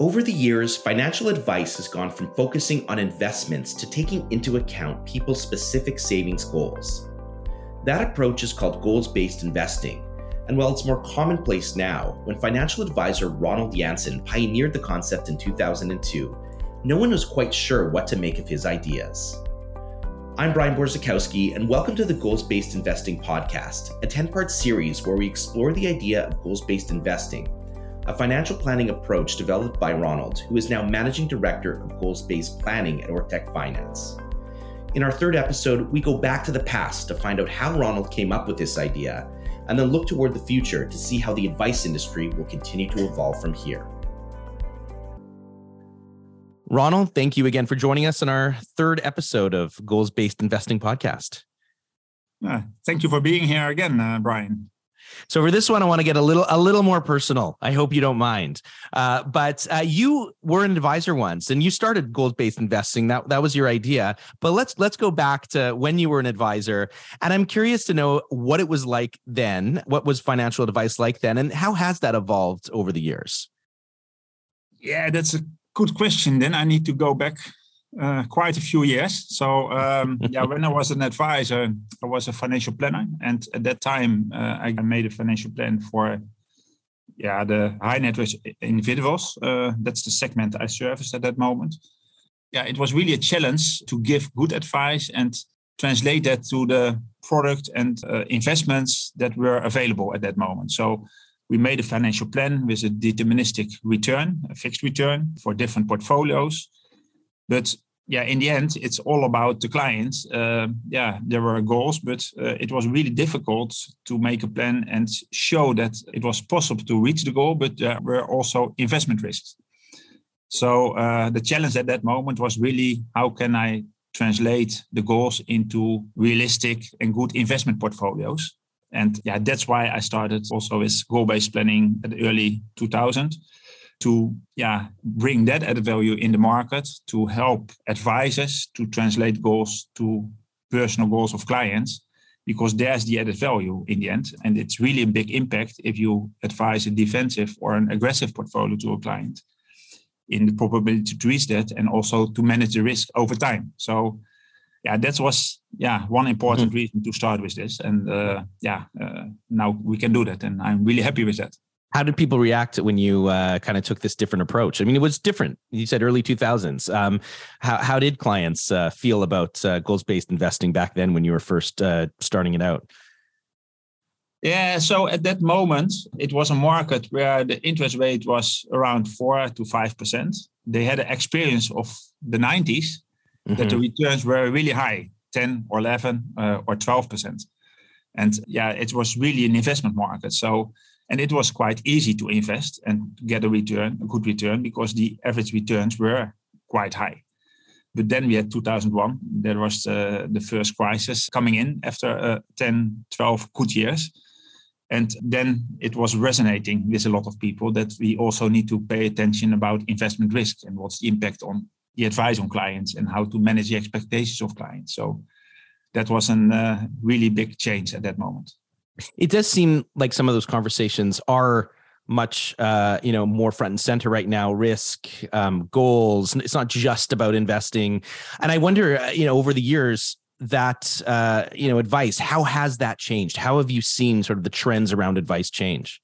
Over the years, financial advice has gone from focusing on investments to taking into account people's specific savings goals. That approach is called goals based investing. And while it's more commonplace now, when financial advisor Ronald Jansen pioneered the concept in 2002, no one was quite sure what to make of his ideas. I'm Brian Borzakowski, and welcome to the Goals Based Investing Podcast, a 10 part series where we explore the idea of goals based investing, a financial planning approach developed by Ronald, who is now Managing Director of Goals Based Planning at Ortec Finance. In our third episode, we go back to the past to find out how Ronald came up with this idea, and then look toward the future to see how the advice industry will continue to evolve from here. Ronald, thank you again for joining us in our third episode of Goals Based Investing Podcast. Uh, thank you for being here again, uh, Brian. So for this one, I want to get a little a little more personal. I hope you don't mind. Uh, but uh, you were an advisor once, and you started goal based investing. That that was your idea. But let's let's go back to when you were an advisor, and I'm curious to know what it was like then. What was financial advice like then, and how has that evolved over the years? Yeah, that's a good question. Then I need to go back uh, quite a few years. So um, yeah, when I was an advisor, I was a financial planner, and at that time uh, I made a financial plan for yeah the high net worth individuals. Uh, that's the segment I serviced at that moment. Yeah, it was really a challenge to give good advice and translate that to the product and uh, investments that were available at that moment. So we made a financial plan with a deterministic return, a fixed return for different portfolios. But yeah, in the end, it's all about the clients. Uh, yeah, there were goals, but uh, it was really difficult to make a plan and show that it was possible to reach the goal, but there were also investment risks. So uh, the challenge at that moment was really how can I translate the goals into realistic and good investment portfolios? And yeah, that's why I started also with goal-based planning at the early 2000 to yeah bring that added value in the market to help advisors to translate goals to personal goals of clients because there's the added value in the end and it's really a big impact if you advise a defensive or an aggressive portfolio to a client in the probability to reach that and also to manage the risk over time so yeah, that was yeah one important mm-hmm. reason to start with this, and uh, yeah, uh, now we can do that, and I'm really happy with that. How did people react when you uh, kind of took this different approach? I mean, it was different. You said early 2000s. Um, how how did clients uh, feel about uh, goals based investing back then when you were first uh, starting it out? Yeah, so at that moment, it was a market where the interest rate was around four to five percent. They had an experience of the 90s mm-hmm. that the mm-hmm. returns were really high 10 or 11 uh, or 12%. And yeah, it was really an investment market. So, and it was quite easy to invest and get a return, a good return, because the average returns were quite high. But then we had 2001, there was uh, the first crisis coming in after uh, 10, 12 good years. And then it was resonating with a lot of people that we also need to pay attention about investment risk and what's the impact on the advice on clients and how to manage the expectations of clients. So that was a uh, really big change at that moment. It does seem like some of those conversations are much uh, you know more front and center right now. Risk um, goals it's not just about investing. And i wonder uh, you know over the years that uh, you know advice how has that changed? How have you seen sort of the trends around advice change?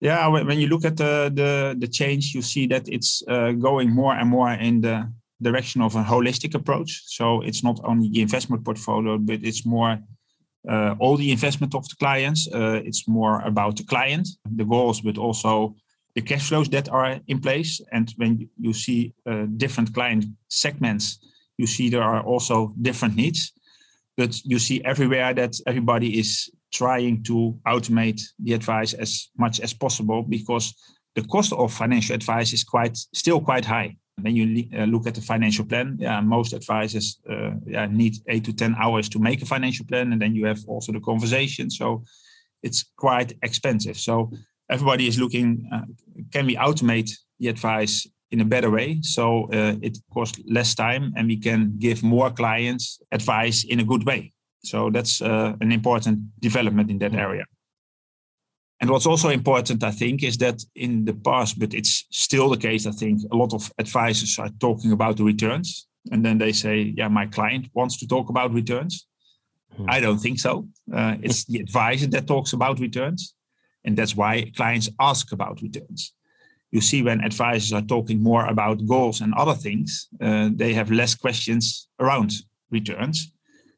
Yeah, when you look at the the, the change, you see that it's uh, going more and more in the direction of a holistic approach. So it's not only the investment portfolio, but it's more uh, all the investment of the clients. Uh, it's more about the client, the goals, but also the cash flows that are in place. And when you see uh, different client segments, you see there are also different needs. But you see everywhere that everybody is trying to automate the advice as much as possible because the cost of financial advice is quite still quite high. When you uh, look at the financial plan, yeah, most advisors uh, yeah, need eight to ten hours to make a financial plan, and then you have also the conversation. So it's quite expensive. So everybody is looking: uh, can we automate the advice in a better way so uh, it costs less time and we can give more clients advice in a good way so that's uh, an important development in that area. And what's also important, I think, is that in the past, but it's still the case, I think, a lot of advisors are talking about the returns. And then they say, yeah, my client wants to talk about returns. Hmm. I don't think so. Uh, it's the advisor that talks about returns. And that's why clients ask about returns. You see, when advisors are talking more about goals and other things, uh, they have less questions around returns.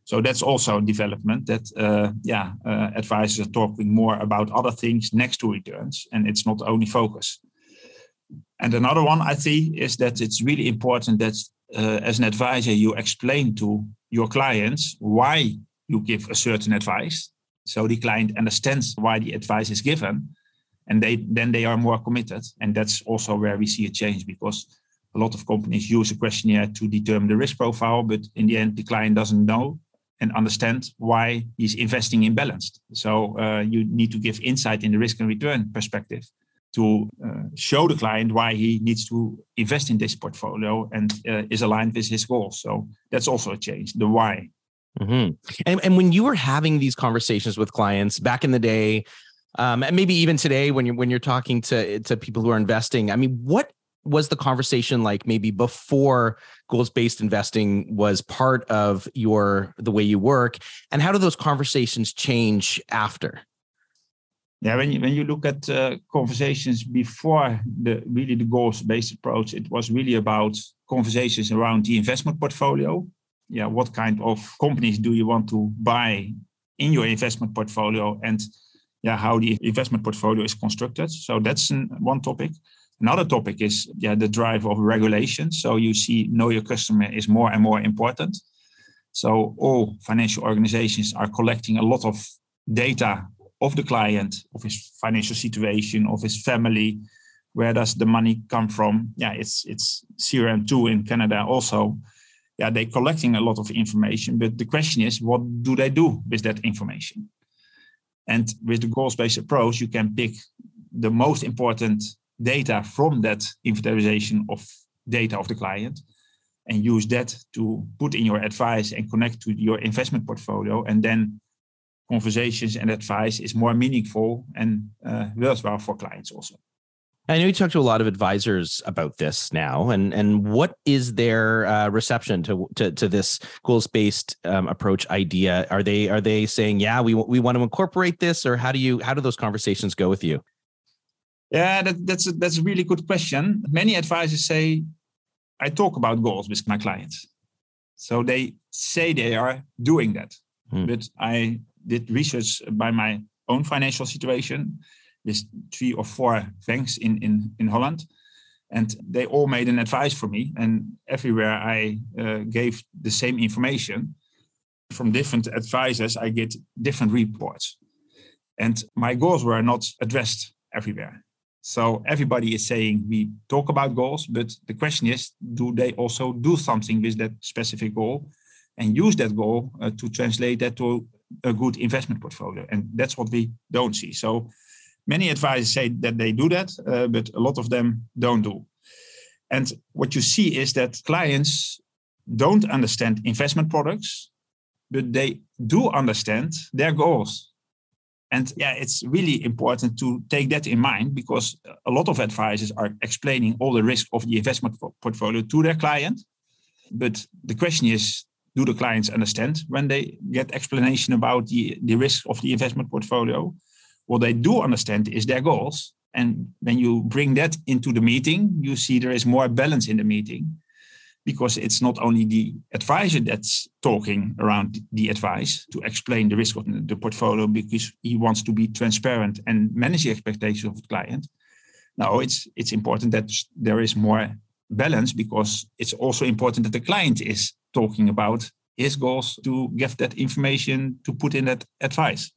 So that's also a development that, uh, yeah, uh, advisors are talking more about other things next to returns, and it's not only focus. And another one I see is that it's really important that uh, as an advisor you explain to your clients why you give a certain advice, so the client understands why the advice is given, and they then they are more committed. And that's also where we see a change because a lot of companies use a questionnaire to determine the risk profile, but in the end the client doesn't know and understand why he's investing in balanced. So uh, you need to give insight in the risk and return perspective to uh, show the client why he needs to invest in this portfolio and uh, is aligned with his goals. So that's also a change, the why. Mm-hmm. And, and when you were having these conversations with clients back in the day, um, and maybe even today when you're when you're talking to to people who are investing, I mean, what was the conversation like maybe before goals based investing was part of your the way you work and how do those conversations change after? Yeah when you when you look at uh, conversations before the really the goals based approach it was really about conversations around the investment portfolio. Yeah what kind of companies do you want to buy in your investment portfolio and yeah how the investment portfolio is constructed. So that's an, one topic Another topic is yeah, the drive of regulation. So you see, know your customer is more and more important. So all financial organizations are collecting a lot of data of the client, of his financial situation, of his family. Where does the money come from? Yeah, it's it's CRM2 in Canada also. Yeah, they're collecting a lot of information, but the question is, what do they do with that information? And with the goals-based approach, you can pick the most important data from that inventarization of data of the client and use that to put in your advice and connect to your investment portfolio and then conversations and advice is more meaningful and uh, worthwhile for clients also I know you talk to a lot of advisors about this now, and and what is their uh, reception to, to to this goals based um, approach idea? Are they are they saying, yeah, we we want to incorporate this, or how do you how do those conversations go with you? Yeah, that, that's a, that's a really good question. Many advisors say, I talk about goals with my clients. So they say they are doing that. Hmm. But I did research by my own financial situation with three or four banks in, in, in Holland. And they all made an advice for me. And everywhere I uh, gave the same information from different advisors, I get different reports. And my goals were not addressed everywhere. So everybody is saying we talk about goals, but the question is, do they also do something with that specific goal and use that goal uh, to translate that to a good investment portfolio? And that's what we don't see. So many advisors say that they do that, uh, but a lot of them don't do. And what you see is that clients don't understand investment products, but they do understand their goals and yeah, it's really important to take that in mind because a lot of advisors are explaining all the risk of the investment portfolio to their client. But the question is, do the clients understand when they get explanation about the, the risk of the investment portfolio? What they do understand is their goals. And when you bring that into the meeting, you see there is more balance in the meeting because it's not only the advisor that's talking around the advice to explain the risk of the portfolio because he wants to be transparent and manage the expectations of the client. No, it's it's important that there is more balance because it's also important that the client is talking about his goals to give that information to put in that advice.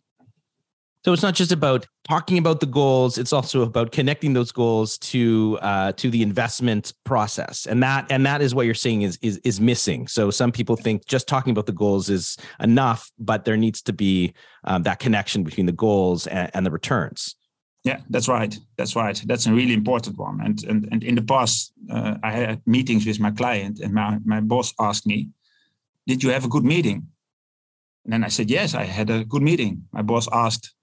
So it's not just about talking about the goals; it's also about connecting those goals to uh, to the investment process, and that and that is what you're saying is is is missing. So some people think just talking about the goals is enough, but there needs to be um, that connection between the goals and, and the returns. Yeah, that's right. That's right. That's a really important one. And and, and in the past, uh, I had meetings with my client, and my, my boss asked me, "Did you have a good meeting?" And then I said, "Yes, I had a good meeting." My boss asked,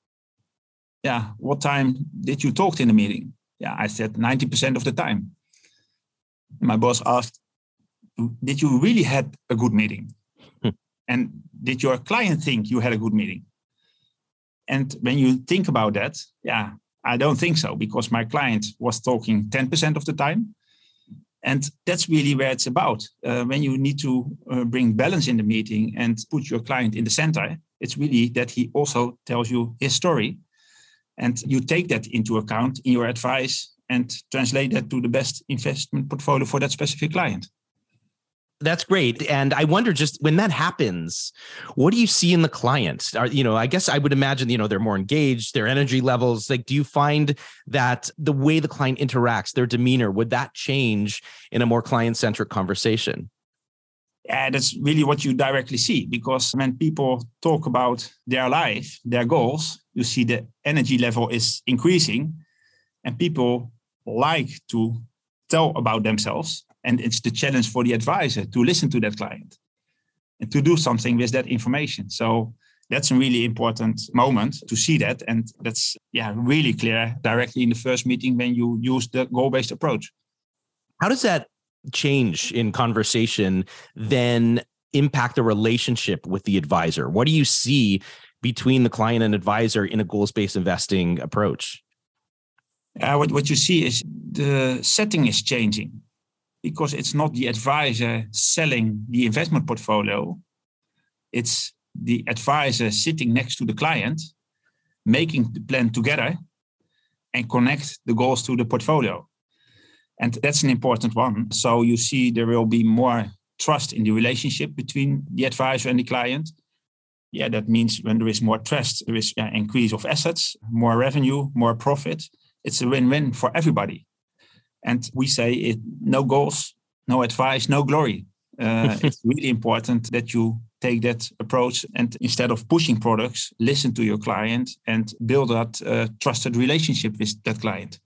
yeah, what time did you talk in the meeting? Yeah, I said 90% of the time. My boss asked, did you really had a good meeting? Hmm. And did your client think you had a good meeting? And when you think about that, yeah, I don't think so because my client was talking 10% of the time. And that's really where it's about. Uh, when you need to uh, bring balance in the meeting and put your client in the center, it's really that he also tells you his story. And you take that into account in your advice and translate that to the best investment portfolio for that specific client. That's great. And i wonder just when that happens what do you see in the clients? Are you know i guess i would imagine you know they're more engaged their energy levels. Like do you find that the way the client interacts their demeanor would that change in a more client centric conversation yeah that's really what you directly see because when people talk about their life their goals you see the energy level is increasing and people like to tell about themselves and it's the challenge for the advisor to listen to that client and to do something with that information. So that's a really important moment to see that. And that's yeah, really clear directly in the first meeting when you use the goal-based approach. How does that change in conversation then impact the relationship with the advisor? What do you see between the client and advisor in a goals-based investing approach? Uh, what, what you see is the setting is changing because it's not the advisor selling the investment portfolio, it's the advisor sitting next to the client, making the plan together and connect the goals to the portfolio. And that's an important one. So you see there will be more trust in the relationship between the advisor and the client. Yeah, that means when there is more trust, there is an increase of assets, more revenue, more profit. It's a win-win for everybody. And we say it, no goals, no advice, no glory. Uh, it's really important that you take that approach and instead of pushing products, listen to your client and build that uh, trusted relationship with that client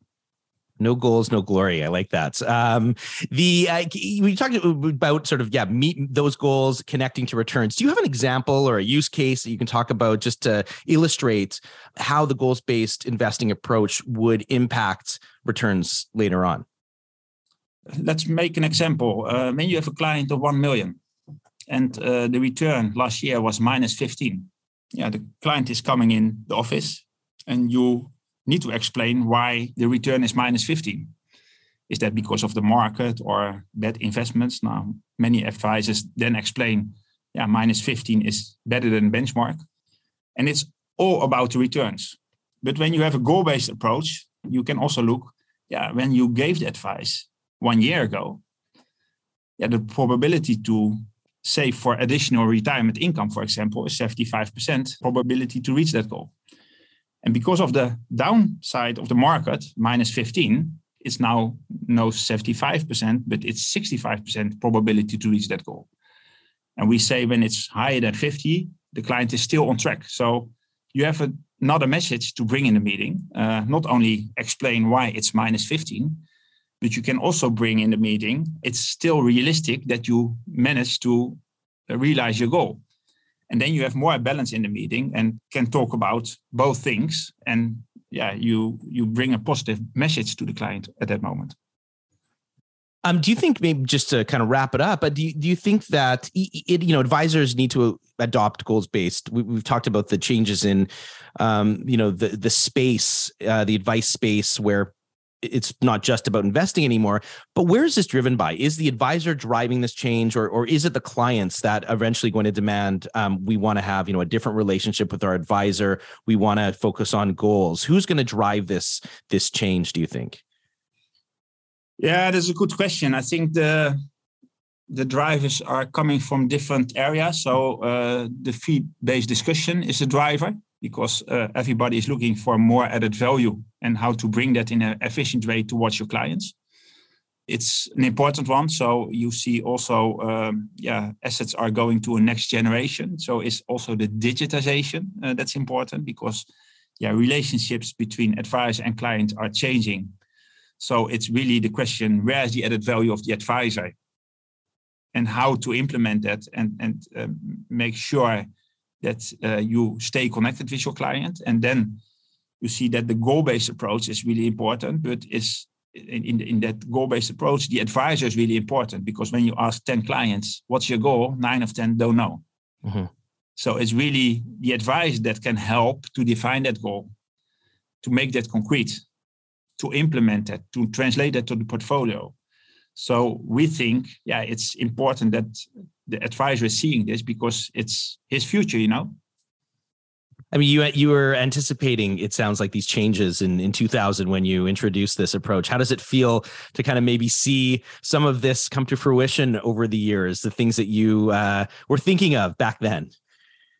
no goals no glory. I like that. Um the uh, we talked about sort of yeah meet those goals connecting to returns. Do you have an example or a use case that you can talk about just to illustrate how the goals based investing approach would impact returns later on? Let's make an example. Uh, when you have a client of 1 million and uh, the return last year was minus 15 yeah the client is coming in the office and you need to explain why the return is minus 15. Is that because of the market or bad investments? Now, many advisors then explain, yeah, minus 15 is better than benchmark. And it's all about the returns. But when you have a goal-based approach, you can also look, yeah, when you gave the advice one year ago, yeah, the probability to save for additional retirement income, for example, is 75% probability to reach that goal. And because of the downside of the market, minus 15, it's now no 75%, but it's 65% probability to reach that goal. And we say when it's higher than 50, the client is still on track. So you have a, another message to bring in the meeting, uh, not only explain why it's minus 15, but you can also bring in the meeting, it's still realistic that you manage to uh, realize your goal and then you have more balance in the meeting and can talk about both things and yeah you you bring a positive message to the client at that moment um, do you think maybe just to kind of wrap it up, do you, do you think that it, you know advisors need to adopt goals based? We, have talked about the changes in, um, you know, the the space, uh, the advice space where it's not just about investing anymore but where is this driven by? Is the advisor driving this change or, or is it the clients that eventually going to demand um, we want to have you know a different relationship with our advisor we want to focus on goals? Who's going to drive this this change do you think? Yeah that's a good question. I think the the drivers are coming from different areas. So uh, the fee based discussion is a driver because uh, everybody is looking for more added value and how to bring that in an efficient way towards your clients. It's an important one. So you see also, um, yeah, assets are going to a next generation. So it's also the digitization uh, that's important because, yeah, relationships between advisor and client are changing. So it's really the question: where is the added value of the advisor, and how to implement that and and um, make sure that uh, you stay connected with your client. And then you see that the goal-based approach is really important, but is in, in, in that goal-based approach, the advisor is really important because when you ask 10 clients, what's your goal? Nine of 10 don't know. Mm-hmm. So it's really the advice that can help to define that goal, to make that concrete, to implement that, to translate that to the portfolio. So we think, yeah, it's important that the advisor is seeing this because it's his future, you know. I mean, you you were anticipating. It sounds like these changes in in 2000 when you introduced this approach. How does it feel to kind of maybe see some of this come to fruition over the years? The things that you uh, were thinking of back then.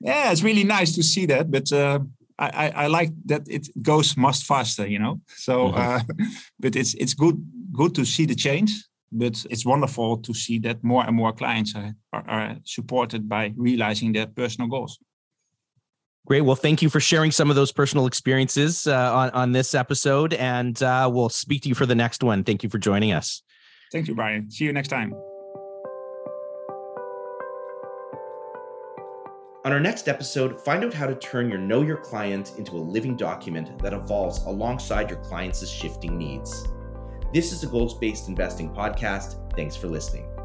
Yeah, it's really nice to see that, but uh, I, I like that it goes much faster, you know. So, mm-hmm. uh, but it's it's good good to see the change. But it's wonderful to see that more and more clients are, are, are supported by realizing their personal goals. Great. Well, thank you for sharing some of those personal experiences uh, on, on this episode. And uh, we'll speak to you for the next one. Thank you for joining us. Thank you, Brian. See you next time. On our next episode, find out how to turn your Know Your Client into a living document that evolves alongside your clients' shifting needs. This is a goals based investing podcast. Thanks for listening.